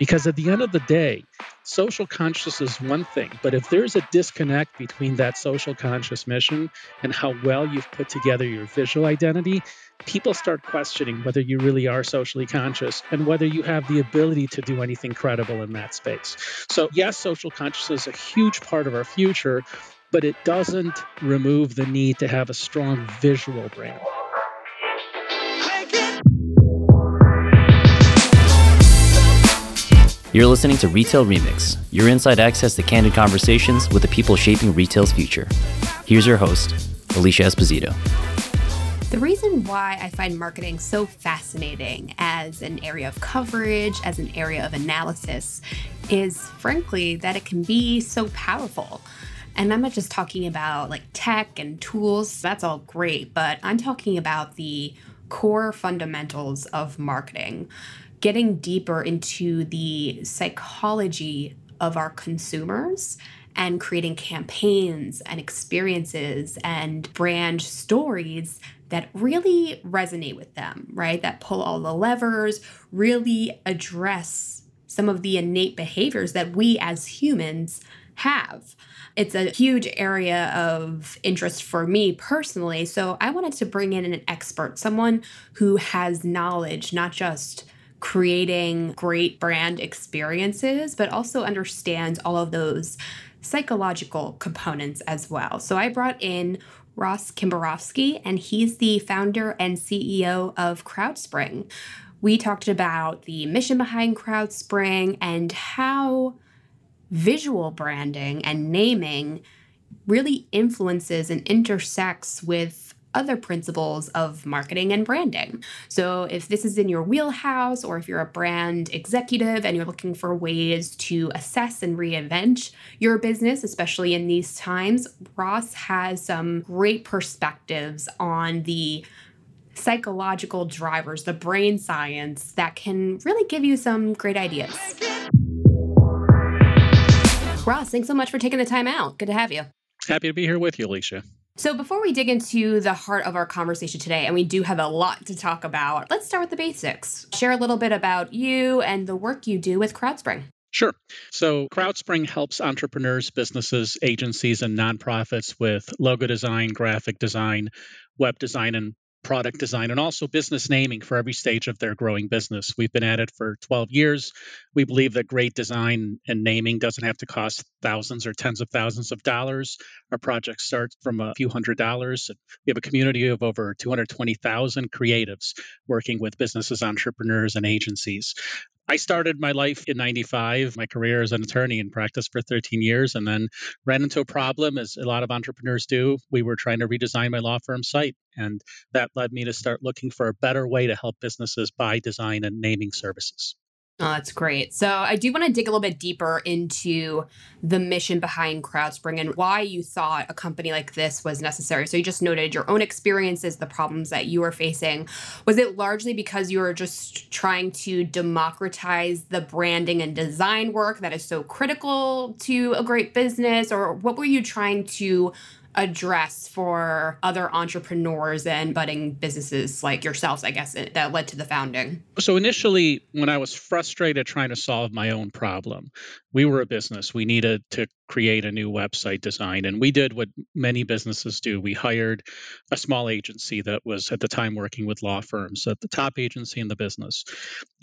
Because at the end of the day, social conscious is one thing, but if there's a disconnect between that social conscious mission and how well you've put together your visual identity, people start questioning whether you really are socially conscious and whether you have the ability to do anything credible in that space. So, yes, social consciousness is a huge part of our future, but it doesn't remove the need to have a strong visual brand. You're listening to Retail Remix, your inside access to candid conversations with the people shaping retail's future. Here's your host, Alicia Esposito. The reason why I find marketing so fascinating as an area of coverage, as an area of analysis, is frankly that it can be so powerful. And I'm not just talking about like tech and tools, that's all great, but I'm talking about the core fundamentals of marketing, getting deeper into the psychology of our consumers and creating campaigns and experiences and brand stories that really resonate with them, right? That pull all the levers, really address some of the innate behaviors that we as humans have. It's a huge area of interest for me personally. So I wanted to bring in an expert, someone who has knowledge, not just creating great brand experiences, but also understands all of those psychological components as well. So I brought in Ross Kimbarovsky, and he's the founder and CEO of CrowdSpring. We talked about the mission behind CrowdSpring and how visual branding and naming really influences and intersects with other principles of marketing and branding. So, if this is in your wheelhouse, or if you're a brand executive and you're looking for ways to assess and reinvent your business, especially in these times, Ross has some great perspectives on the psychological drivers, the brain science that can really give you some great ideas. Ross, thanks so much for taking the time out. Good to have you. Happy to be here with you, Alicia. So, before we dig into the heart of our conversation today, and we do have a lot to talk about, let's start with the basics. Share a little bit about you and the work you do with CrowdSpring. Sure. So CrowdSpring helps entrepreneurs, businesses, agencies, and nonprofits with logo design, graphic design, web design, and product design and also business naming for every stage of their growing business. We've been at it for 12 years. We believe that great design and naming doesn't have to cost thousands or tens of thousands of dollars. Our projects start from a few hundred dollars. We have a community of over 220,000 creatives working with businesses, entrepreneurs, and agencies. I started my life in 95, my career as an attorney in practice for 13 years, and then ran into a problem, as a lot of entrepreneurs do. We were trying to redesign my law firm site, and that led me to start looking for a better way to help businesses buy design and naming services. Oh, that's great. So I do want to dig a little bit deeper into the mission behind CrowdSpring and why you thought a company like this was necessary. So you just noted your own experiences, the problems that you were facing. Was it largely because you were just trying to democratize the branding and design work that is so critical to a great business? Or what were you trying to address for other entrepreneurs and budding businesses like yourselves, I guess, that led to the founding? So, initially, when I was frustrated trying to solve my own problem, we were a business. We needed to create a new website design. And we did what many businesses do. We hired a small agency that was at the time working with law firms, at the top agency in the business.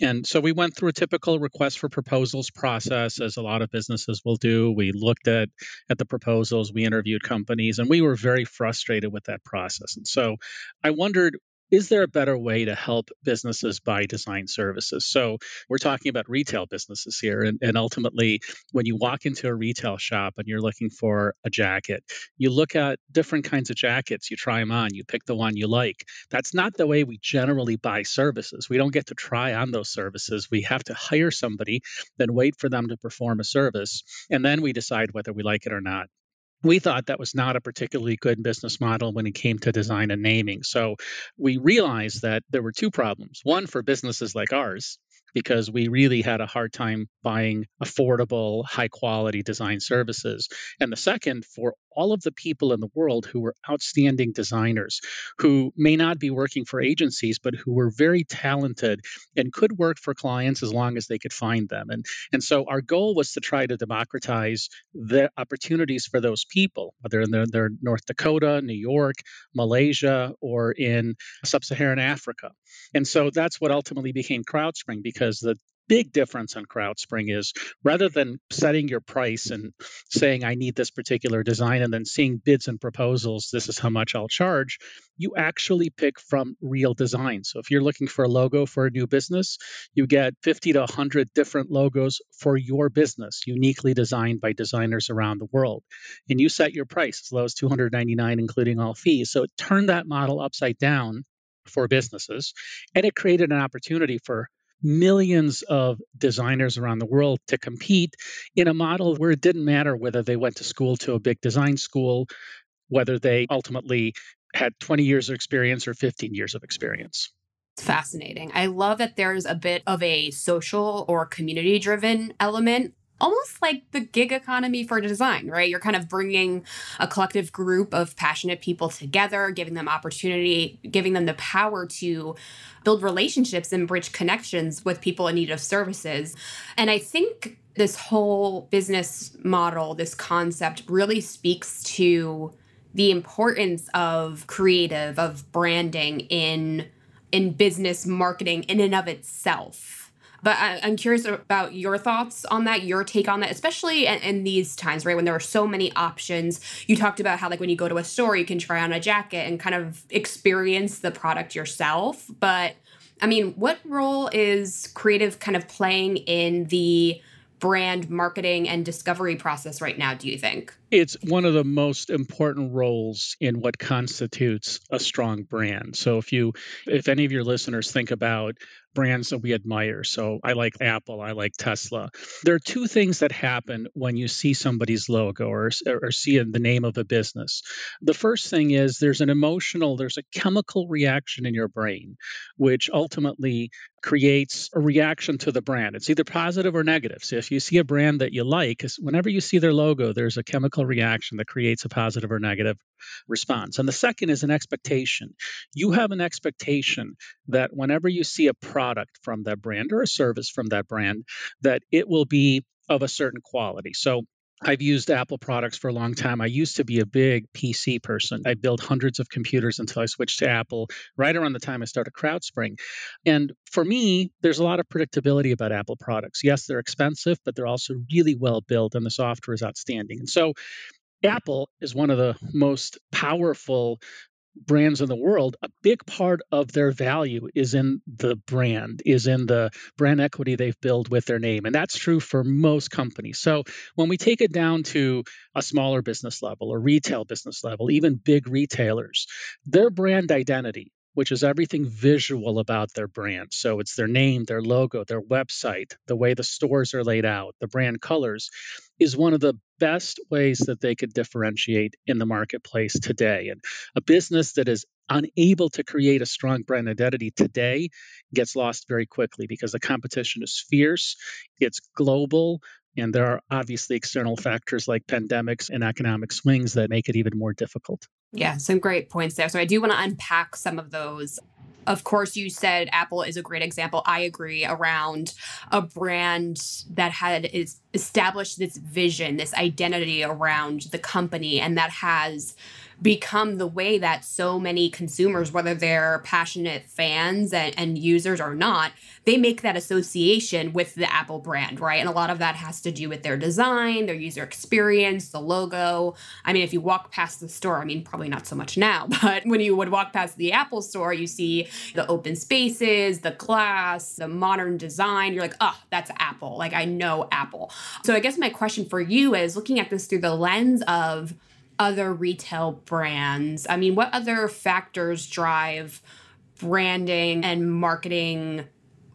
And so we went through a typical request for proposals process, as a lot of businesses will do. We looked at, at the proposals, we interviewed companies, and we were very frustrated with that process. And so I wondered is there a better way to help businesses buy design services? So we're talking about retail businesses here. And, and, ultimately, when you walk into a retail shop and you're looking for a jacket, you look at different kinds of jackets, you try them on, you pick the one you like. That's not the way we generally buy services. We don't get to try on those services. We have to hire somebody, then wait for them to perform a service, and then we decide whether we like it or not we thought that was not a particularly good business model when it came to design and naming. So we realized that there were two problems. One for businesses like ours, because we really had a hard time buying affordable, high quality design services. And the second for all of the people in the world who were outstanding designers, who may not be working for agencies, but who were very talented and could work for clients as long as they could find them. And, and so our goal was to try to democratize the opportunities for those people, whether they're, they're North Dakota, New York, Malaysia, or in sub Saharan Africa. And so that's what ultimately became CrowdSpring because the big difference on CrowdSpring is rather than setting your price and saying, I need this particular design, and then seeing bids and proposals, this is how much I'll charge, you actually pick from real designs. So if you're looking for a logo for a new business, you get 50 to 100 different logos for your business, uniquely designed by designers around the world. And you set your price as low as 299 including all fees. So it turned that model upside down for businesses and it created an opportunity for millions of designers around the world to compete in a model where it didn't matter whether they went to school to a big design school, whether they ultimately had 20 years of experience or 15 years of experience. It's fascinating. I love that there's a bit of a social or community driven element almost like the gig economy for design, right? You're kind of bringing a collective group of passionate people together, giving them opportunity, giving them the power to build relationships and bridge connections with people in need of services. And I think this whole business model, this concept really speaks to the importance of creative, of branding in in business marketing in and of itself but I, am curious about your thoughts on that, your take on that, especially in, in, these times, right? When there are so many options. You talked about how, like, when you go to a store, you can try on a jacket and kind of experience the product yourself. But I mean, what role is creative kind of playing in the brand marketing and discovery process right now, do you think? It's one of the most important roles in what constitutes a strong brand. So if you if any of your listeners think about brands that we admire. So I like Apple, I like Tesla. There are two things that happen when you see somebody's logo or, or see the name of a business. The first thing is there's an emotional, there's a chemical reaction in your brain, which ultimately creates a reaction to the brand. It's either positive or negative. So if you see a brand that you like, whenever you see their logo, there's a chemical reaction that creates a positive or negative response. And the second is an expectation. You have an expectation that whenever you see a product from that brand or a service from that brand, that it will be of a certain quality. So I've used Apple products for a long time. I used to be a big PC person. I built hundreds of computers until I switched to Apple right around the time I started CrowdSpring. And for me, there's a lot of predictability about Apple products. Yes, they're expensive, but they're also really well built and the software is outstanding. And so Apple is one of the most powerful brands in the world, a big part of their value is in the brand, is in the brand equity they've built with their name. And that's true for most companies. So when we take it down to a smaller business level, a retail business level, even big retailers, their brand identity, which is everything visual about their brand. So it's their name, their logo, their website, the way the stores are laid out, the brand colors, is one of the best ways that they could differentiate in the marketplace today. And a business that is unable to create a strong brand identity today gets lost very quickly because the competition is fierce, it's global, and there are obviously external factors like pandemics and economic swings that make it even more difficult. Yeah, some great points there. So I do want to unpack some of those. Of course, you said Apple is a great example. I agree around a brand that had is established this vision, this identity around the company, and that has become the way that so many consumers, whether they're passionate fans and, and, users or not, they make that association with the Apple brand, right? And a lot of that has to do with their design, their user experience, the logo. I mean, if you walk past the store, I mean, probably not so much now, but when you would walk past the Apple store, you see the open spaces, the glass, the modern design. You're like, oh, that's Apple. Like, I know Apple. So I guess my question for you is looking at this through the lens of other retail brands? I mean, what other factors drive branding and marketing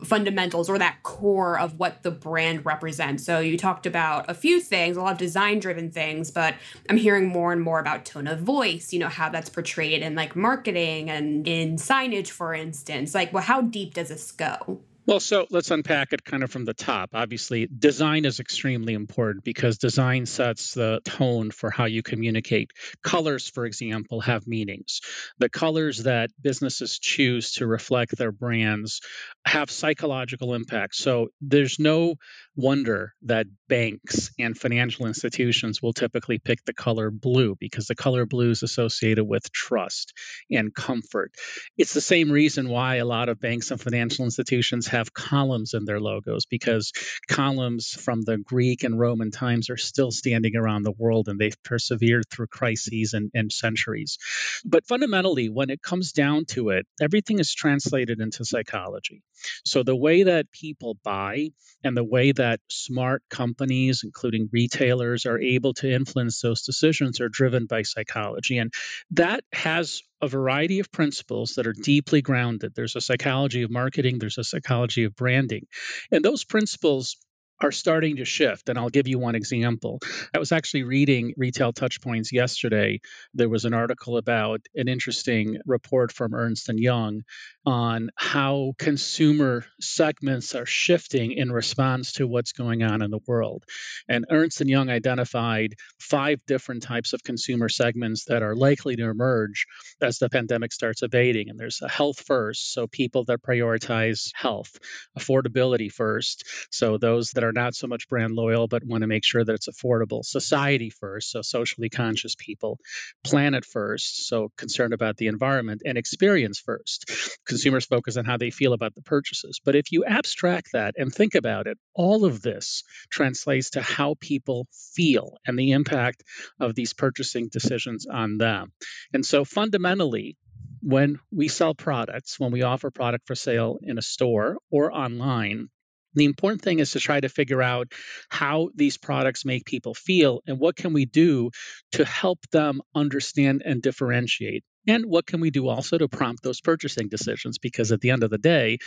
fundamentals or that core of what the brand represents. So you talked about a few things, a lot of design driven things, but I'm hearing more and more about tone of voice, you know, how that's portrayed in like marketing and in signage for instance. Like, well how deep does this go? Well, so let's unpack it kind of from the top. Obviously, design is extremely important because design sets the tone for how you communicate. Colors, for example, have meanings. The colors that businesses choose to reflect their brands have psychological impact. So there's no wonder that banks and financial institutions will typically pick the color blue because the color blue is associated with trust and comfort. It's the same reason why a lot of banks and financial institutions have columns in their logos because columns from the Greek and Roman times are still standing around the world and they've persevered through crises and, and centuries. But fundamentally, when it comes down to it, everything is translated into psychology. So the way that people buy and the way that smart companies, including retailers, are able to influence those decisions are driven by psychology. And that has a variety of principles that are deeply grounded. There's a psychology of marketing, there's a psychology of branding. And those principles are starting to shift. And I'll give you one example. I was actually reading Retail Touchpoints yesterday. There was an article about an interesting report from Ernst and Young on how consumer segments are shifting in response to what's going on in the world. And Ernst and Young identified five different types of consumer segments that are likely to emerge as the pandemic starts abating. And there's a health first, so people that prioritize health, affordability first, so those that are not so much brand loyal but want to make sure that it's affordable, society first, so socially conscious people, planet first, so concerned about the environment, and experience first consumers focus on how they feel about the purchases. But if you abstract that and think about it, all of this translates to how people feel and the impact of these purchasing decisions on them. And so fundamentally, when we sell products, when we offer product for sale in a store or online, the important thing is to try to figure out how these products make people feel and what can we do to help them understand and differentiate and what can we do also to prompt those purchasing decisions? Because at the end of the day,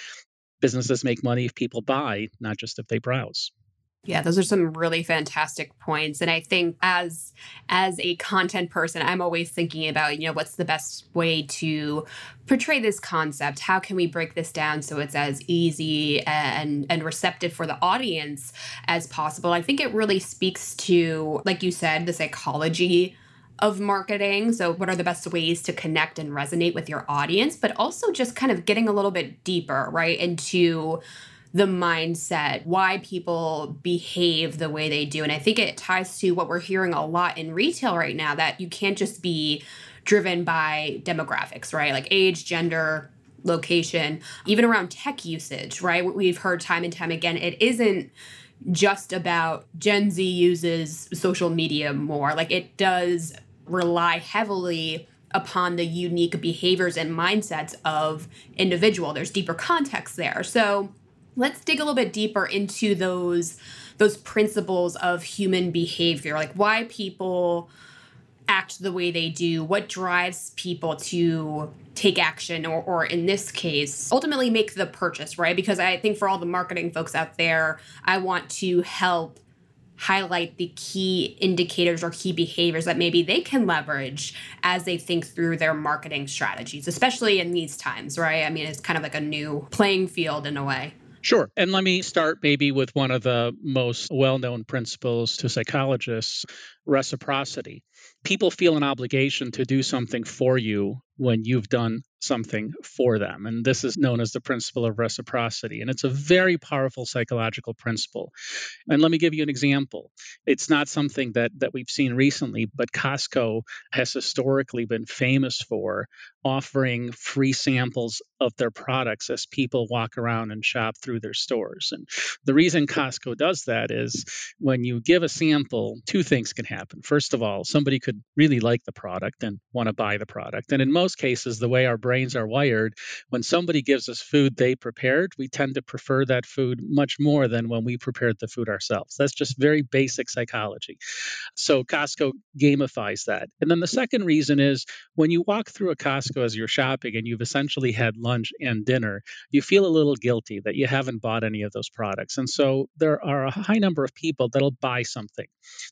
businesses make money if people buy, not just if they browse. Yeah, those are some really fantastic points and I think as as a content person I'm always thinking about, you know, what's the best way to portray this concept? How can we break this down so it's as easy and and receptive for the audience as possible? I think it really speaks to like you said the psychology of marketing. So, what are the best ways to connect and resonate with your audience, but also just kind of getting a little bit deeper, right, into the mindset, why people behave the way they do. And I think it ties to what we're hearing a lot in retail right now that you can't just be driven by demographics, right? Like age, gender, location, even around tech usage, right? We've heard time and time again, it isn't just about Gen Z uses social media more. Like it does rely heavily upon the unique behaviors and mindsets of individual there's deeper context there so let's dig a little bit deeper into those those principles of human behavior like why people act the way they do what drives people to take action or, or in this case ultimately make the purchase right because i think for all the marketing folks out there i want to help highlight the key indicators or key behaviors that maybe they can leverage as they think through their marketing strategies, especially in these times, right? I mean, it's kind of like a new playing field in a way. Sure. And let me start maybe with one of the most well known principles to psychologists reciprocity. People feel an obligation to do something for you when you've done something for them. And this is known as the principle of reciprocity. And it's a very powerful psychological principle. And let me give you an example. It's not something that, that we've seen recently, but Costco has historically been famous for offering free samples of their products as people walk around and shop through their stores. And the reason Costco does that is when you give a sample, two things can happen. First of all, somebody could really like the product and want to buy the product. And in most cases, the way our brains are wired, when somebody gives us food they prepared, we tend to prefer that food much more than when we prepared the food ourselves. That's just very basic psychology. So Costco gamifies that. And then the second reason is when you walk through a Costco as you're shopping and you've essentially had lunch and dinner, you feel a little guilty that you haven't bought any of those products. And so there are a high number of people that'll buy something.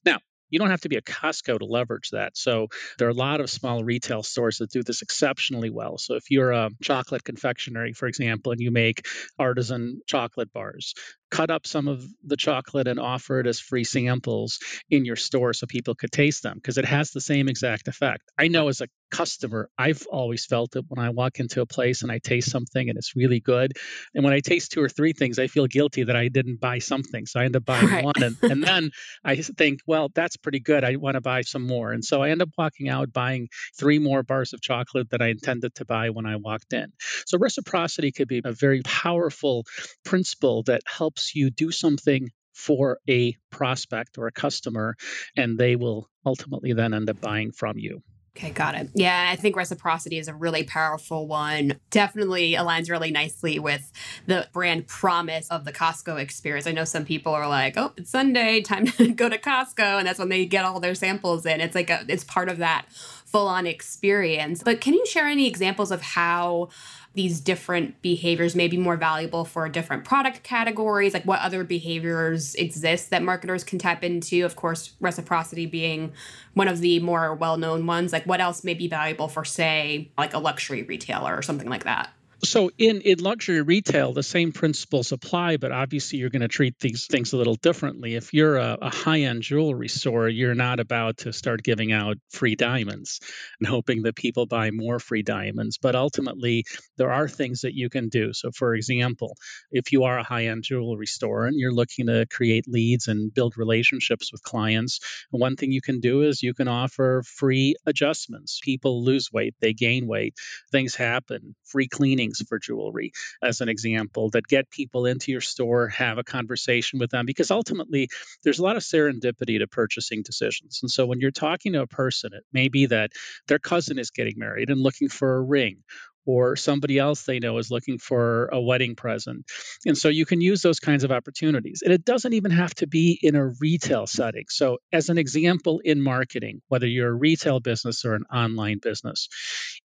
Now, You don't have to be a Costco to leverage that. So there are a lot of small retail stores that do this exceptionally well. So if you're a chocolate confectionery, for example, and you make artisan chocolate bars, cut up some of the chocolate and offer it as free samples in your store so people could taste them because it has the same exact effect. I know as a customer, I've always felt it when I walk into a place and I taste something and it's really good. And when I taste two or three things, I feel guilty that I didn't buy something. So I end up buying right. one. And, and then I think, well, that's pretty good. I want to buy some more. And so I end up walking out buying three more bars of chocolate that I intended to buy when I walked in. So reciprocity could be a very powerful principle that helps helps you do something for a prospect or a customer, and they will ultimately then end up buying from you. Okay, got it. Yeah, I think reciprocity is a really powerful one. Definitely aligns really nicely with the brand promise of the Costco experience. I know some people are like, "Oh, it's Sunday, time to go to Costco," and that's when they get all their samples in. It's like a, it's part of that full-on experience. But can you share any examples of how these different behaviors may be more valuable for different product categories? Like what other behaviors exist that marketers can tap into? Of course reciprocity being one of the more well-known ones. Like what else may be valuable for say like a luxury retailer or something like that so in in luxury retail the same principles apply but obviously you're going to treat these things a little differently. If you're a, a high-end jewelry store you're not about to start giving out free diamonds and hoping that people buy more free diamonds. But ultimately there are things that you can do. So for example if you are a high-end jewelry store and you're looking to create leads and build relationships with clients one thing you can do is you can offer free adjustments. People lose weight they gain weight things happen free cleaning things for jewelry, as an example, that get people into your store, have a conversation with them, because ultimately there's a lot of serendipity to purchasing decisions. And so when you're talking to a person, it may be that their cousin is getting married and looking for a ring, or somebody else they know is looking for a wedding present. And so you can use those kinds of opportunities. And it doesn't even have to be in a retail setting. So, as an example, in marketing, whether you're a retail business or an online business,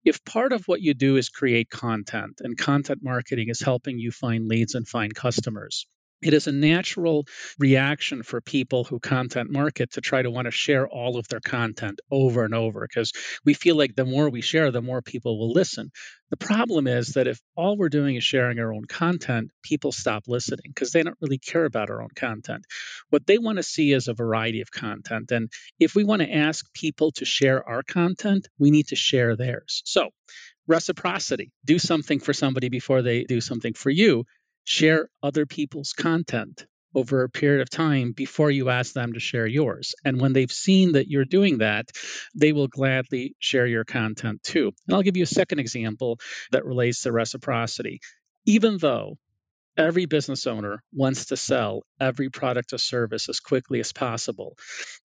if part of what you do is create content and content marketing is helping you find leads and find customers, it is a natural reaction for people who content market to try to want to share all of their content over and over because we feel like the more we share, the more people will listen. The problem is that if all we're doing is sharing our own content, people stop listening because they don't really care about our own content. What they want to see is a variety of content. And if we want to ask people to share our content, we need to share theirs. So, reciprocity do something for somebody before they do something for you share other people's content over a period of time before you ask them to share yours. And when they've seen that you're doing that, they will gladly share your content too. And I'll give you a second example that relates to reciprocity. Even though every business owner wants to sell every product or service as quickly as possible,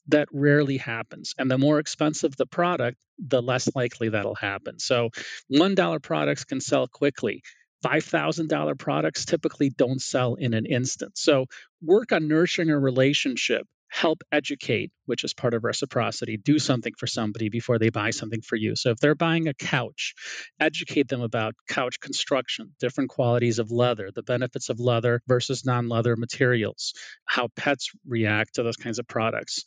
that rarely happens. And the more expensive the product, the less likely that'll happen. So $1 products can sell quickly $5,000 products typically don't sell in an instant. So, work on nurturing a relationship, help educate, which is part of reciprocity, do something for somebody before they buy something for you. So, if they're buying a couch, educate them about couch construction, different qualities of leather, the benefits of leather versus non leather materials, how pets react to those kinds of products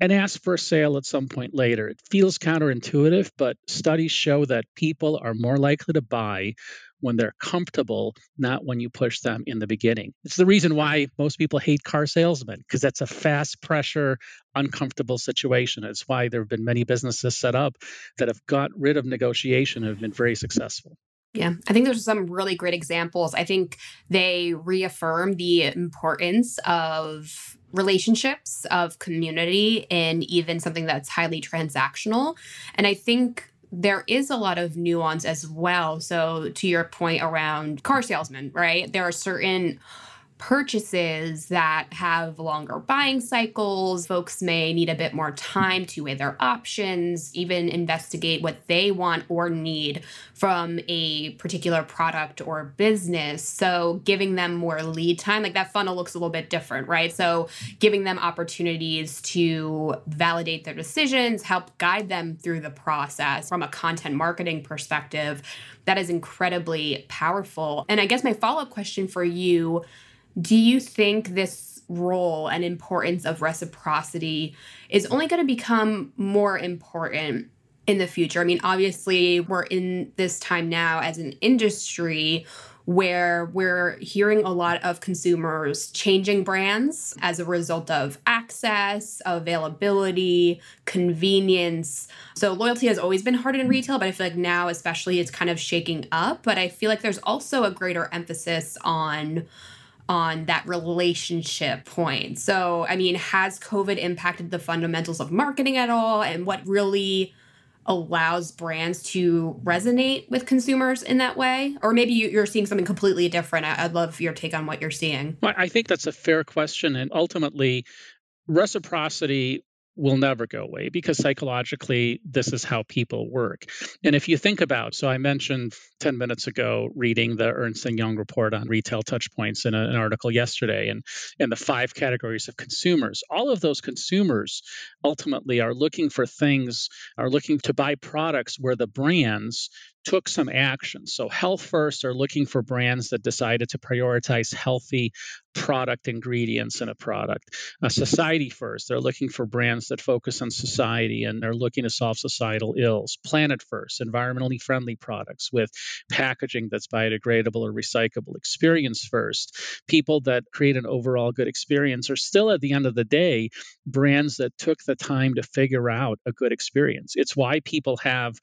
and ask for a sale at some point later. It feels counterintuitive, but studies show that people are more likely to buy when they're comfortable, not when you push them in the beginning. It's the reason why most people hate car salesmen, because that's a fast pressure, uncomfortable situation. It's why there have been many businesses set up that have got rid of negotiation and have been very successful. Yeah, I think there's some really great examples. I think they reaffirm the importance of relationships, of community, and even something that's highly transactional. And I think there is a lot of nuance as well. So, to your point around car salesmen, right? There are certain purchases that have longer buying cycles. Folks may need a bit more time to weigh their options, even investigate what they want or need from a particular product or business. So, giving them more lead time, like that funnel looks a little bit different, right? So, giving them opportunities to validate their decisions, help guide them through the process from a content marketing perspective. That is incredibly powerful. And I guess my follow up question for you do you think this role and importance of reciprocity is only going to become more important in the future. I mean, obviously, we're in this time now as an industry where we're hearing a lot of consumers changing brands as a result of access, availability, convenience. So loyalty has always been hard in retail, but I feel like now especially it's kind of shaking up, but I feel like there's also a greater emphasis on on that relationship point. So, I mean, has COVID impacted the fundamentals of marketing at all and what really allows brands to resonate with consumers in that way? Or maybe you're seeing something completely different. I'd love your take on what you're seeing. Well, I think that's a fair question. And ultimately, reciprocity will never go away because psychologically this is how people work. And if you think about so i mentioned 10 minutes ago reading the ernst & young report on retail touchpoints in a, an article yesterday and and the five categories of consumers. All of those consumers ultimately are looking for things are looking to buy products where the brands took some action. So, Health First are looking for brands that decided to prioritize healthy product ingredients in a product. Uh, society First, they're looking for brands that focus on society and they're looking to solve societal ills. Planet First, environmentally friendly products with packaging that's biodegradable or recyclable. Experience First, people that create an overall good experience are still at the end of the day brands that took the time to figure out a good experience. It's why people have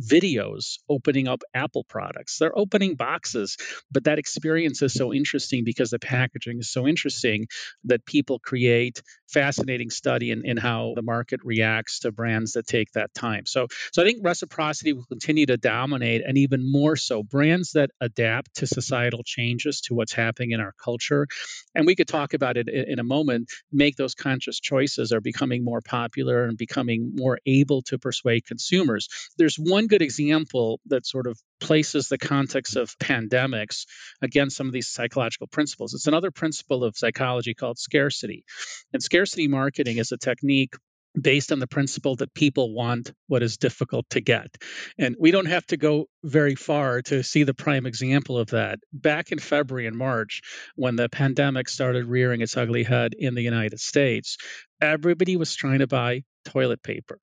videos opening up Apple products. They're opening boxes, but that experience is so interesting because the packaging is so interesting that people create fascinating study in, in how the market reacts to brands that take that time. So, so I think reciprocity will continue to dominate, and even more so, brands that adapt to societal changes to what's happening in our culture. And we could talk about it in, in a moment. Make those conscious choices are becoming more popular and becoming more able to persuade consumers. There's one good example that sort of places the context of pandemics against some of these psychological principles. It's another principle of psychology called scarcity. And scarcity marketing is a technique based on the principle that people want what is difficult to get. And we don't have to go very far to see the prime example of that. Back in February and March, when the pandemic started rearing its ugly head in the United States, everybody was trying to buy toilet paper.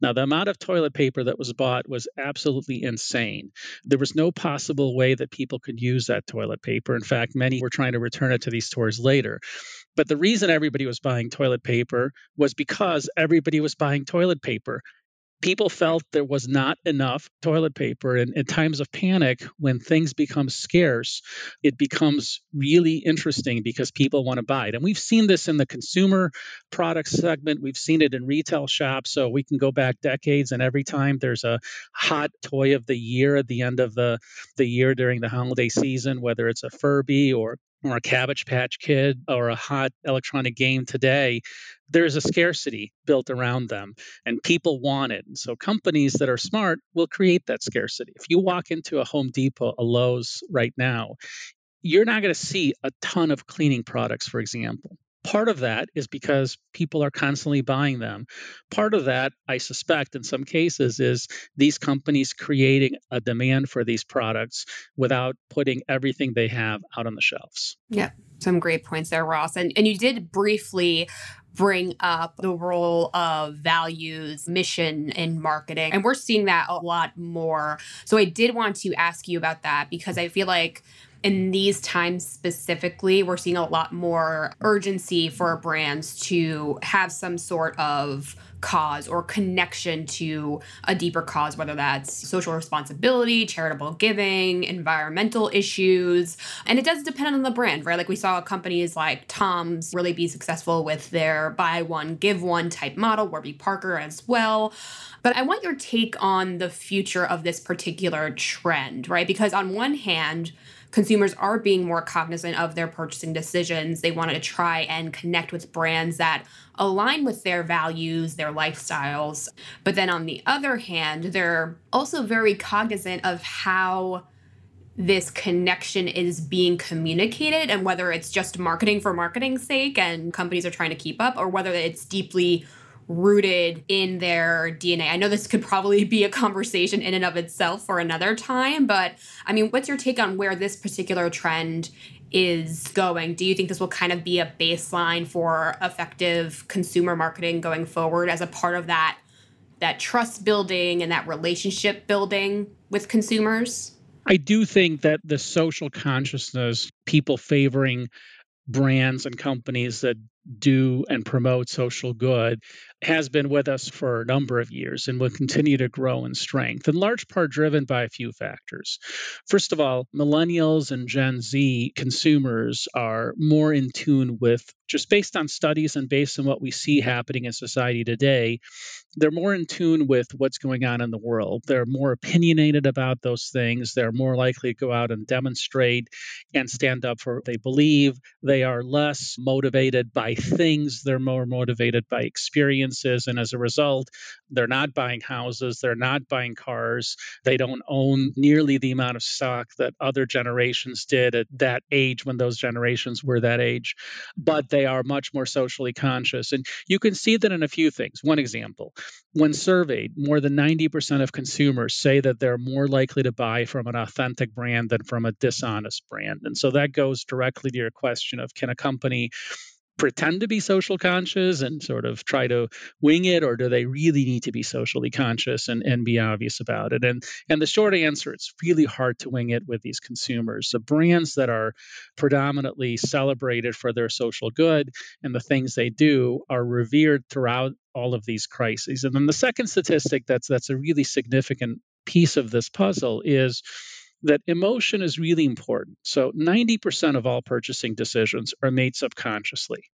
Now, the amount of toilet paper that was bought was absolutely insane. There was no possible way that people could use that toilet paper. In fact, many were trying to return it to these stores later. But the reason everybody was buying toilet paper was because everybody was buying toilet paper people felt there was not enough toilet paper. And in times of panic, when things become scarce, it becomes really interesting because people want to buy it. And we've seen this in the consumer product segment, we've seen it in retail shops. So we can go back decades, and every time there's a hot toy of the year at the end of the, the year during the holiday season, whether it's a Furby or or a Cabbage Patch Kid or a hot electronic game today, there's a scarcity built around them and people want it. And so companies that are smart will create that scarcity. If you walk into a Home Depot, a Lowe's right now, you're not going to see a ton of cleaning products, for example. Part of that is because people are constantly buying them. Part of that, I suspect, in some cases, is these companies creating a demand for these products without putting everything they have out on the shelves. Yeah, some great points there, Ross. And, and you did briefly bring up the role of values, mission in marketing. And we're seeing that a lot more. So I did want to ask you about that because I feel like in these times specifically, we're seeing a lot more urgency for brands to have some sort of cause or connection to a deeper cause, whether that's social responsibility, charitable giving, environmental issues. And it does depend on the brand, right? Like we saw companies like Tom's really be successful with their buy one, give one type model, Warby Parker as well. But I want your take on the future of this particular trend, right? Because on one hand, consumers are being more cognizant of their purchasing decisions. They want to try and connect with brands that align with their values, their lifestyles. But then on the other hand, they're also very cognizant of how this connection is being communicated and whether it's just marketing for marketing's sake and companies are trying to keep up or whether it's deeply rooted in their DNA? I know this could probably be a conversation in and of itself for another time, but I mean, what's your take on where this particular trend is going? Do you think this will kind of be a baseline for effective consumer marketing going forward as a part of that that trust building and that relationship building with consumers? I do think that the social consciousness, people favoring brands and companies that do and promote social good has been with us for a number of years and will continue to grow in strength, in large part driven by a few factors. First of all, millennials and Gen Z consumers are more in tune with, just based on studies and based on what we see happening in society today, they're more in tune with what's going on in the world. They're more opinionated about those things. They're more likely to go out and demonstrate and stand up for what they believe. They are less motivated by things, they're more motivated by experiences. And as a result, they're not buying houses, they're not buying cars, they don't own nearly the amount of stock that other generations did at that age when those generations were that age. But they are much more socially conscious. And you can see that in a few things. One example when surveyed, more than 90% of consumers say that they're more likely to buy from an authentic brand than from a dishonest brand. And so that goes directly to your question of can a company pretend to be social conscious and sort of try to wing it or do they really need to be socially conscious and, and be obvious about it? And and the short answer it's really hard to wing it with these consumers. The brands that are predominantly celebrated for their social good and the things they do are revered throughout all of these crises. And then the second statistic that's that's a really significant piece of this puzzle is that emotion is really important. So 90% of all purchasing decisions are made subconsciously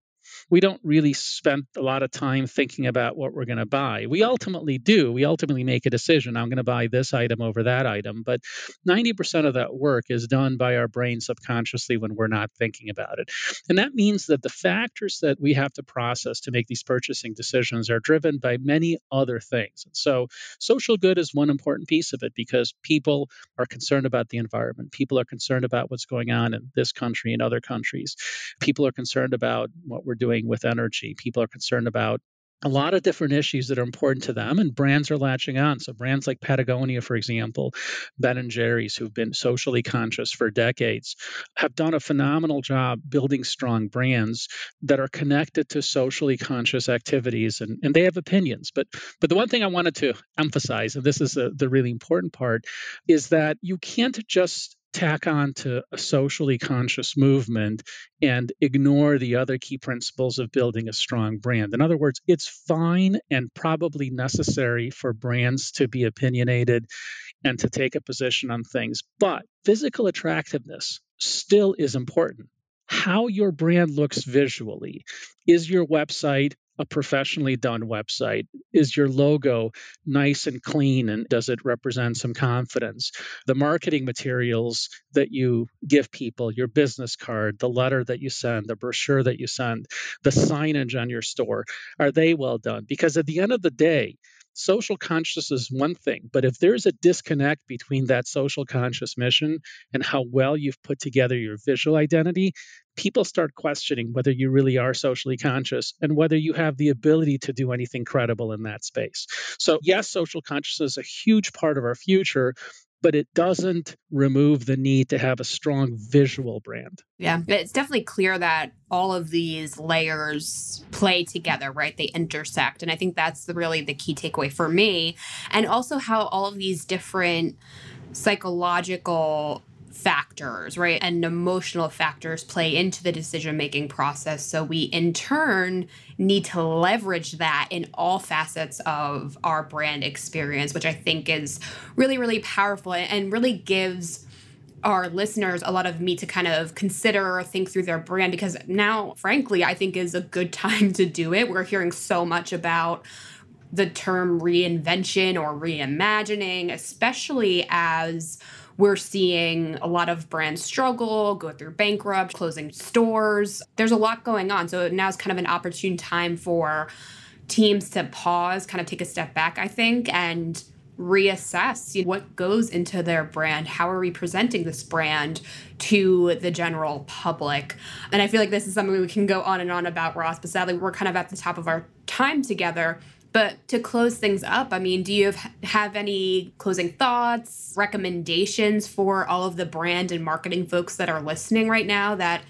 we don't really spend a lot of time thinking about what we're going to buy. We ultimately do. We ultimately make a decision. I'm going to buy this item over that item. But 90% of that work is done by our brain subconsciously when we're not thinking about it. And that means that the factors that we have to process to make these purchasing decisions are driven by many other things. And so social good is one important piece of it because people are concerned about the environment. People are concerned about what's going on in this country and other countries. People are concerned about what we're doing with energy. People are concerned about a lot of different issues that are important to them and brands are latching on so brands like patagonia for example ben and jerry's who've been socially conscious for decades have done a phenomenal job building strong brands that are connected to socially conscious activities and, and they have opinions but but the one thing i wanted to emphasize and this is a, the really important part is that you can't just tack on to a socially conscious movement and ignore the other key principles of building a strong brand. In other words, it's fine and probably necessary for brands to be opinionated and to take a position on things, but physical attractiveness still is important. How your brand looks visually. Is your website a professionally done website? Is your logo nice and clean and does it represent some confidence? The marketing materials that you give people, your business card, the letter that you send, the brochure that you send, the signage on your store, are they well done? Because at the end of the day, social consciousness is one thing, but if there's a disconnect between that social conscious mission and how well you've put together your visual identity, people start questioning whether you really are socially conscious and whether you have the ability to do anything credible in that space. So, yes, social consciousness is a huge part of our future, but it doesn't remove the need to have a strong visual brand. Yeah, but it's definitely clear that all of these layers play together, right? They intersect. And I think that's the, really the key takeaway for me. And also how all of these different psychological factors, right? And emotional factors play into the decision making process. So we, in turn, need to leverage that in all facets of our brand experience, which I think is really, really powerful and really gives our listeners a lot of meat to kind of consider or think through their brand because now, frankly, I think is a good time to do it. We're hearing so much about the term reinvention or reimagining, especially as we're seeing a lot of brands struggle, go through bankrupt, closing stores. There's a lot going on. So now is kind of an opportune time for teams to pause, kind of take a step back, I think, and reassess what goes into their brand. How are we presenting this brand to the general public? And I feel like this is something we can go on and on about, Ross, but sadly, we're kind of at the top of our time together. But to close things up, I mean, do you have, have any closing thoughts, recommendations for all of the brand and marketing folks that are listening right now that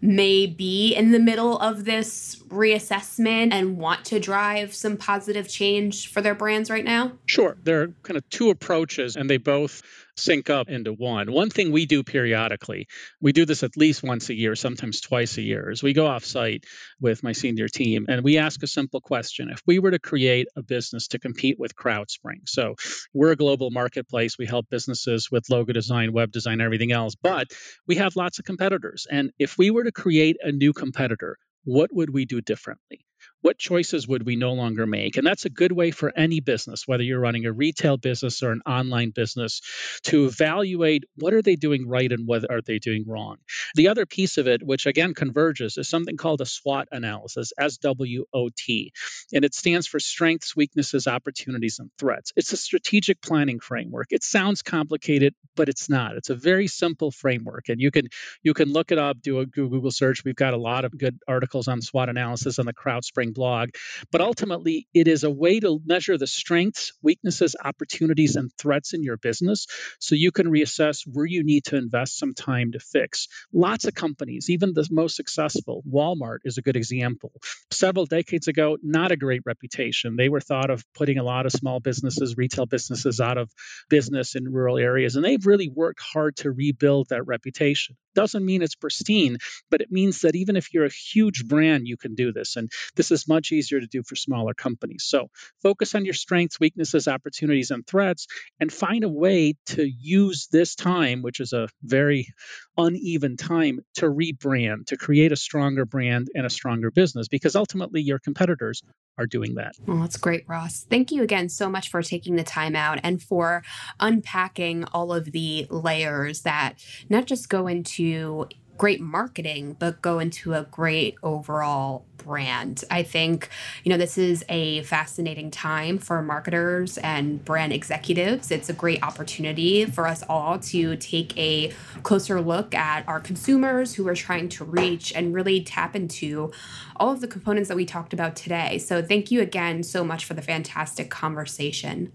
may be in the middle of this reassessment and want to drive some positive change for their brands right now? Sure. There are kind of two approaches, and they both sync up into one. One thing we do periodically, we do this at least once a year, sometimes twice a year, is we go off site with my senior team and we ask a simple question. If we were to create a business to compete with CrowdSpring, so we're a global marketplace, we help businesses with logo design, web design, everything else, but we have lots of competitors. And if we were to create a new competitor, what would we do differently? What choices would we no longer make? And that's a good way for any business, whether you're running a retail business or an online business, to evaluate what are they doing right and what are they doing wrong. The other piece of it, which again converges, is something called a SWOT analysis, SWOT, and it stands for strengths, weaknesses, opportunities, and threats. It's a strategic planning framework. It sounds complicated, but it's not. It's a very simple framework, and you can you can look it up, do a Google search. We've got a lot of good articles on SWOT analysis on the CrowdSpring blog. But ultimately, it is a way to measure the strengths, weaknesses, opportunities, and threats in your business so you can reassess where you need to invest some time to fix. Lots of companies, even the most successful, Walmart is a good example. Several decades ago, not a great reputation. They were thought of putting a lot of small businesses, retail businesses out of business in rural areas, and they've really worked hard to rebuild that reputation. Doesn't mean it's pristine, but it means that even if you're a huge brand, you can do this. And this much easier to do for smaller companies. So focus on your strengths, weaknesses, opportunities, and threats, and find a way to use this time, which is a very uneven time, to rebrand, to create a stronger brand and a stronger business, because ultimately your competitors are doing that. Well, that's great, Ross. Thank you again so much for taking the time out and for unpacking all of the layers that not just go into great marketing, but go into a great overall brand. I think, you know, this is a fascinating time for marketers and brand executives. It's a great opportunity for us all to take a closer look at our consumers who we're trying to reach and really tap into all of the components that we talked about today. So, thank you again so much for the fantastic conversation.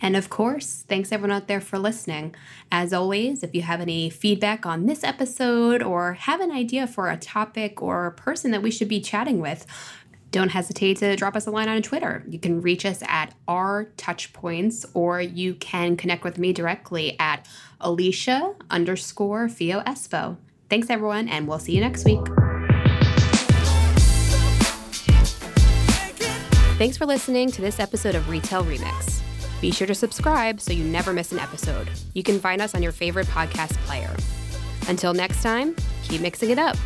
And of course, thanks everyone out there for listening. As always, if you have any feedback on this episode or have an idea for a topic or a person that we should be chatting with, don't hesitate to drop us a line on Twitter. You can reach us at our touchpoints, or you can connect with me directly at Alicia underscore Fio Espo. Thanks everyone, and we'll see you next week. Thanks for listening to this episode of Retail Remix. Be sure to subscribe so you never miss an episode. You can find us on your favorite podcast player. Until next time, keep mixing it up.